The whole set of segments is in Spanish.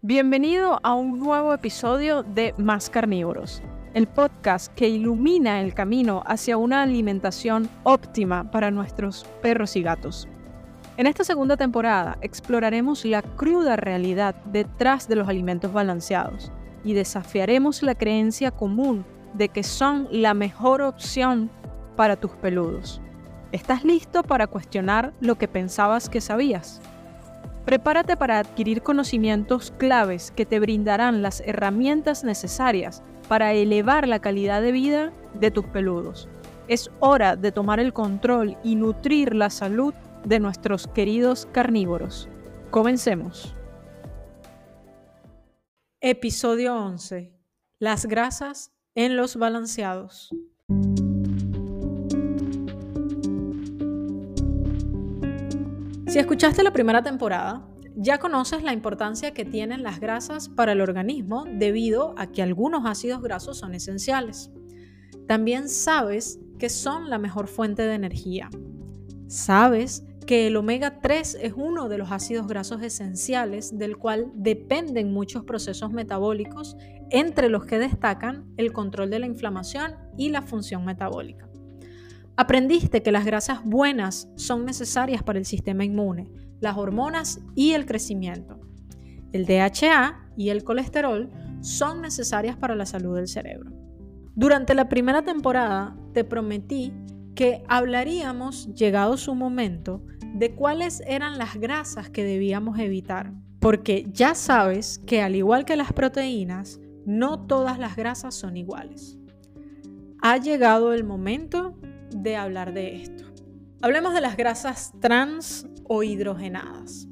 Bienvenido a un nuevo episodio de Más Carnívoros, el podcast que ilumina el camino hacia una alimentación óptima para nuestros perros y gatos. En esta segunda temporada exploraremos la cruda realidad detrás de los alimentos balanceados y desafiaremos la creencia común de que son la mejor opción para tus peludos. ¿Estás listo para cuestionar lo que pensabas que sabías? Prepárate para adquirir conocimientos claves que te brindarán las herramientas necesarias para elevar la calidad de vida de tus peludos. Es hora de tomar el control y nutrir la salud de nuestros queridos carnívoros. Comencemos. Episodio 11. Las grasas en los balanceados. Si escuchaste la primera temporada, ya conoces la importancia que tienen las grasas para el organismo debido a que algunos ácidos grasos son esenciales. También sabes que son la mejor fuente de energía. Sabes que el omega 3 es uno de los ácidos grasos esenciales del cual dependen muchos procesos metabólicos, entre los que destacan el control de la inflamación y la función metabólica. Aprendiste que las grasas buenas son necesarias para el sistema inmune, las hormonas y el crecimiento. El DHA y el colesterol son necesarias para la salud del cerebro. Durante la primera temporada te prometí que hablaríamos, llegado su momento, de cuáles eran las grasas que debíamos evitar, porque ya sabes que al igual que las proteínas, no todas las grasas son iguales. Ha llegado el momento de hablar de esto. Hablemos de las grasas trans o hidrogenadas.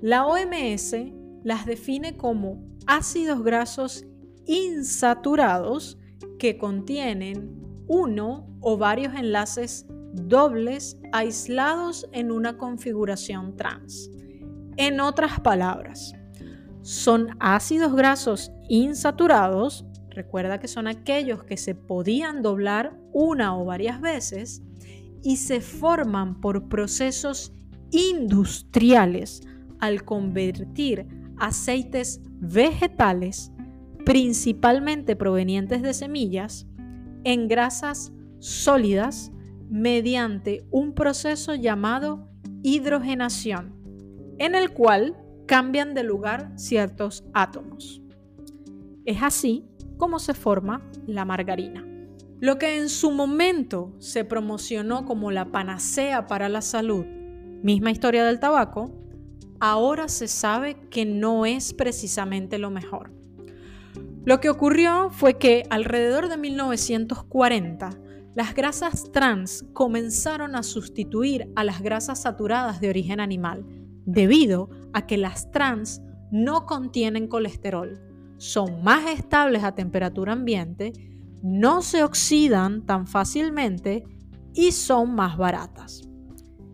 La OMS las define como ácidos grasos insaturados que contienen uno o varios enlaces dobles aislados en una configuración trans. En otras palabras, son ácidos grasos insaturados Recuerda que son aquellos que se podían doblar una o varias veces y se forman por procesos industriales al convertir aceites vegetales, principalmente provenientes de semillas, en grasas sólidas mediante un proceso llamado hidrogenación, en el cual cambian de lugar ciertos átomos. Es así cómo se forma la margarina. Lo que en su momento se promocionó como la panacea para la salud, misma historia del tabaco, ahora se sabe que no es precisamente lo mejor. Lo que ocurrió fue que alrededor de 1940, las grasas trans comenzaron a sustituir a las grasas saturadas de origen animal, debido a que las trans no contienen colesterol, son más estables a temperatura ambiente, no se oxidan tan fácilmente y son más baratas.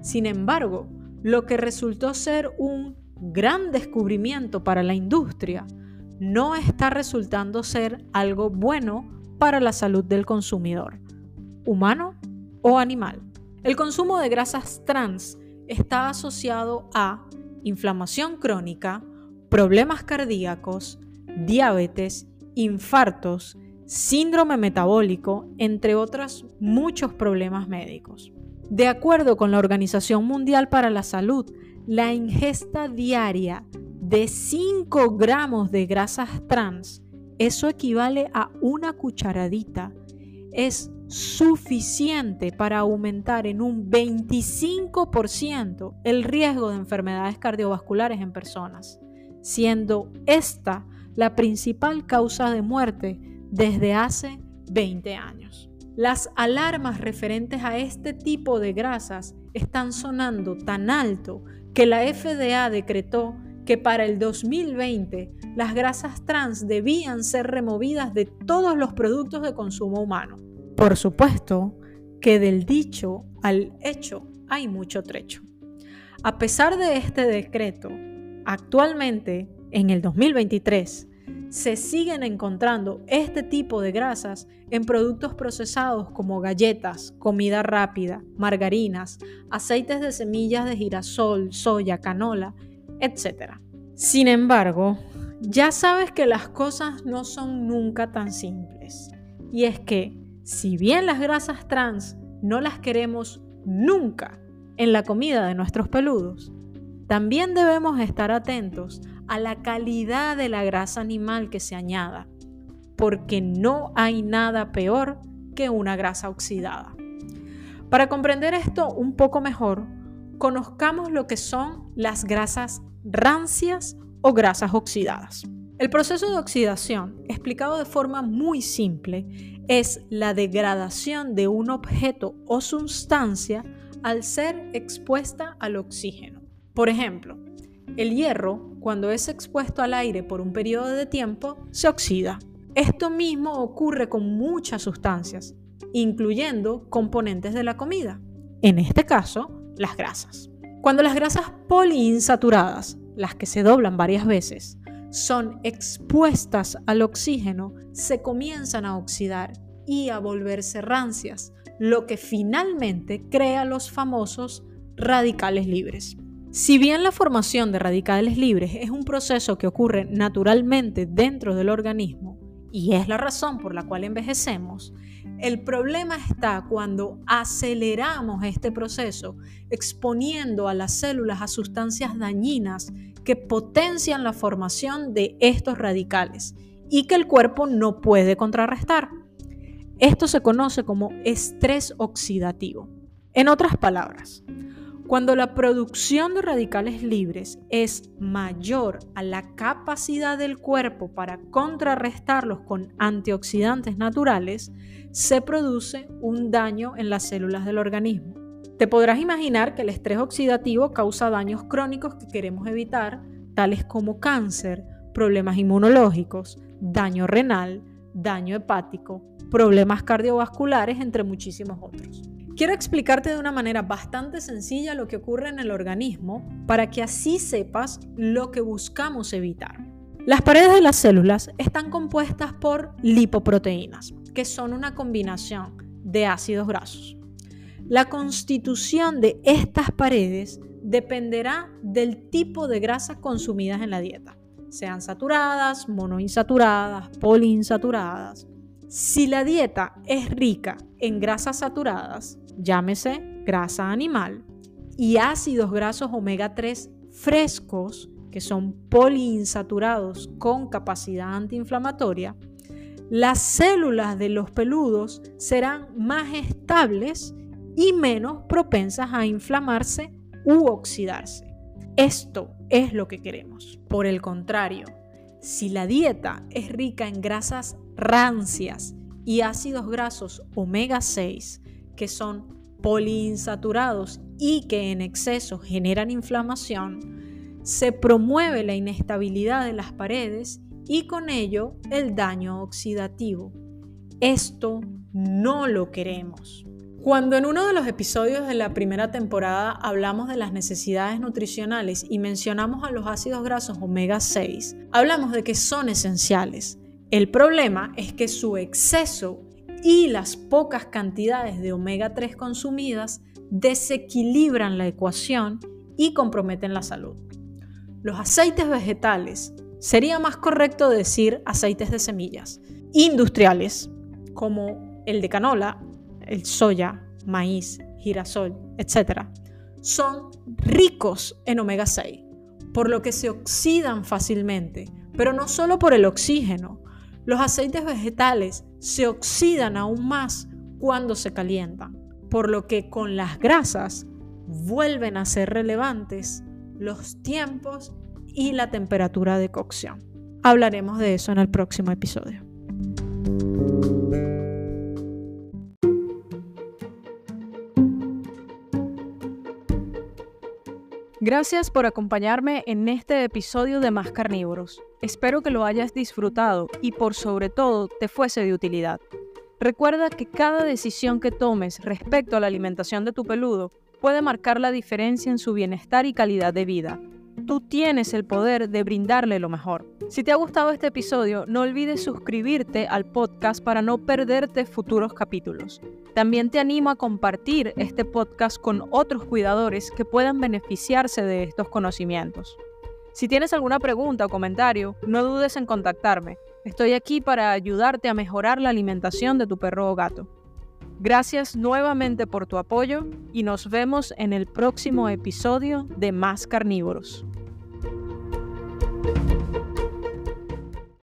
Sin embargo, lo que resultó ser un gran descubrimiento para la industria no está resultando ser algo bueno para la salud del consumidor, humano o animal. El consumo de grasas trans está asociado a inflamación crónica, problemas cardíacos, diabetes, infartos, síndrome metabólico, entre otros muchos problemas médicos. De acuerdo con la Organización Mundial para la Salud, la ingesta diaria de 5 gramos de grasas trans, eso equivale a una cucharadita, es suficiente para aumentar en un 25% el riesgo de enfermedades cardiovasculares en personas, siendo esta la principal causa de muerte desde hace 20 años. Las alarmas referentes a este tipo de grasas están sonando tan alto que la FDA decretó que para el 2020 las grasas trans debían ser removidas de todos los productos de consumo humano. Por supuesto que del dicho al hecho hay mucho trecho. A pesar de este decreto, actualmente en el 2023 se siguen encontrando este tipo de grasas en productos procesados como galletas, comida rápida, margarinas, aceites de semillas de girasol, soya, canola, etc. Sin embargo, ya sabes que las cosas no son nunca tan simples. Y es que, si bien las grasas trans no las queremos nunca en la comida de nuestros peludos, también debemos estar atentos a la calidad de la grasa animal que se añada, porque no hay nada peor que una grasa oxidada. Para comprender esto un poco mejor, conozcamos lo que son las grasas rancias o grasas oxidadas. El proceso de oxidación, explicado de forma muy simple, es la degradación de un objeto o sustancia al ser expuesta al oxígeno. Por ejemplo, el hierro, cuando es expuesto al aire por un periodo de tiempo, se oxida. Esto mismo ocurre con muchas sustancias, incluyendo componentes de la comida, en este caso, las grasas. Cuando las grasas poliinsaturadas, las que se doblan varias veces, son expuestas al oxígeno, se comienzan a oxidar y a volverse rancias, lo que finalmente crea los famosos radicales libres. Si bien la formación de radicales libres es un proceso que ocurre naturalmente dentro del organismo y es la razón por la cual envejecemos, el problema está cuando aceleramos este proceso exponiendo a las células a sustancias dañinas que potencian la formación de estos radicales y que el cuerpo no puede contrarrestar. Esto se conoce como estrés oxidativo. En otras palabras, cuando la producción de radicales libres es mayor a la capacidad del cuerpo para contrarrestarlos con antioxidantes naturales, se produce un daño en las células del organismo. Te podrás imaginar que el estrés oxidativo causa daños crónicos que queremos evitar, tales como cáncer, problemas inmunológicos, daño renal, daño hepático, problemas cardiovasculares, entre muchísimos otros. Quiero explicarte de una manera bastante sencilla lo que ocurre en el organismo para que así sepas lo que buscamos evitar. Las paredes de las células están compuestas por lipoproteínas, que son una combinación de ácidos grasos. La constitución de estas paredes dependerá del tipo de grasas consumidas en la dieta, sean saturadas, monoinsaturadas, poliinsaturadas. Si la dieta es rica en grasas saturadas, llámese grasa animal, y ácidos grasos omega 3 frescos, que son poliinsaturados con capacidad antiinflamatoria, las células de los peludos serán más estables y menos propensas a inflamarse u oxidarse. Esto es lo que queremos. Por el contrario, si la dieta es rica en grasas rancias y ácidos grasos omega 6, que son poliinsaturados y que en exceso generan inflamación, se promueve la inestabilidad de las paredes y con ello el daño oxidativo. Esto no lo queremos. Cuando en uno de los episodios de la primera temporada hablamos de las necesidades nutricionales y mencionamos a los ácidos grasos omega 6, hablamos de que son esenciales. El problema es que su exceso y las pocas cantidades de omega 3 consumidas desequilibran la ecuación y comprometen la salud. Los aceites vegetales, sería más correcto decir aceites de semillas, industriales, como el de canola, el soya, maíz, girasol, etc., son ricos en omega 6, por lo que se oxidan fácilmente, pero no solo por el oxígeno, los aceites vegetales se oxidan aún más cuando se calientan, por lo que con las grasas vuelven a ser relevantes los tiempos y la temperatura de cocción. Hablaremos de eso en el próximo episodio. Gracias por acompañarme en este episodio de Más Carnívoros. Espero que lo hayas disfrutado y por sobre todo te fuese de utilidad. Recuerda que cada decisión que tomes respecto a la alimentación de tu peludo puede marcar la diferencia en su bienestar y calidad de vida. Tú tienes el poder de brindarle lo mejor. Si te ha gustado este episodio, no olvides suscribirte al podcast para no perderte futuros capítulos. También te animo a compartir este podcast con otros cuidadores que puedan beneficiarse de estos conocimientos. Si tienes alguna pregunta o comentario, no dudes en contactarme. Estoy aquí para ayudarte a mejorar la alimentación de tu perro o gato. Gracias nuevamente por tu apoyo y nos vemos en el próximo episodio de Más Carnívoros.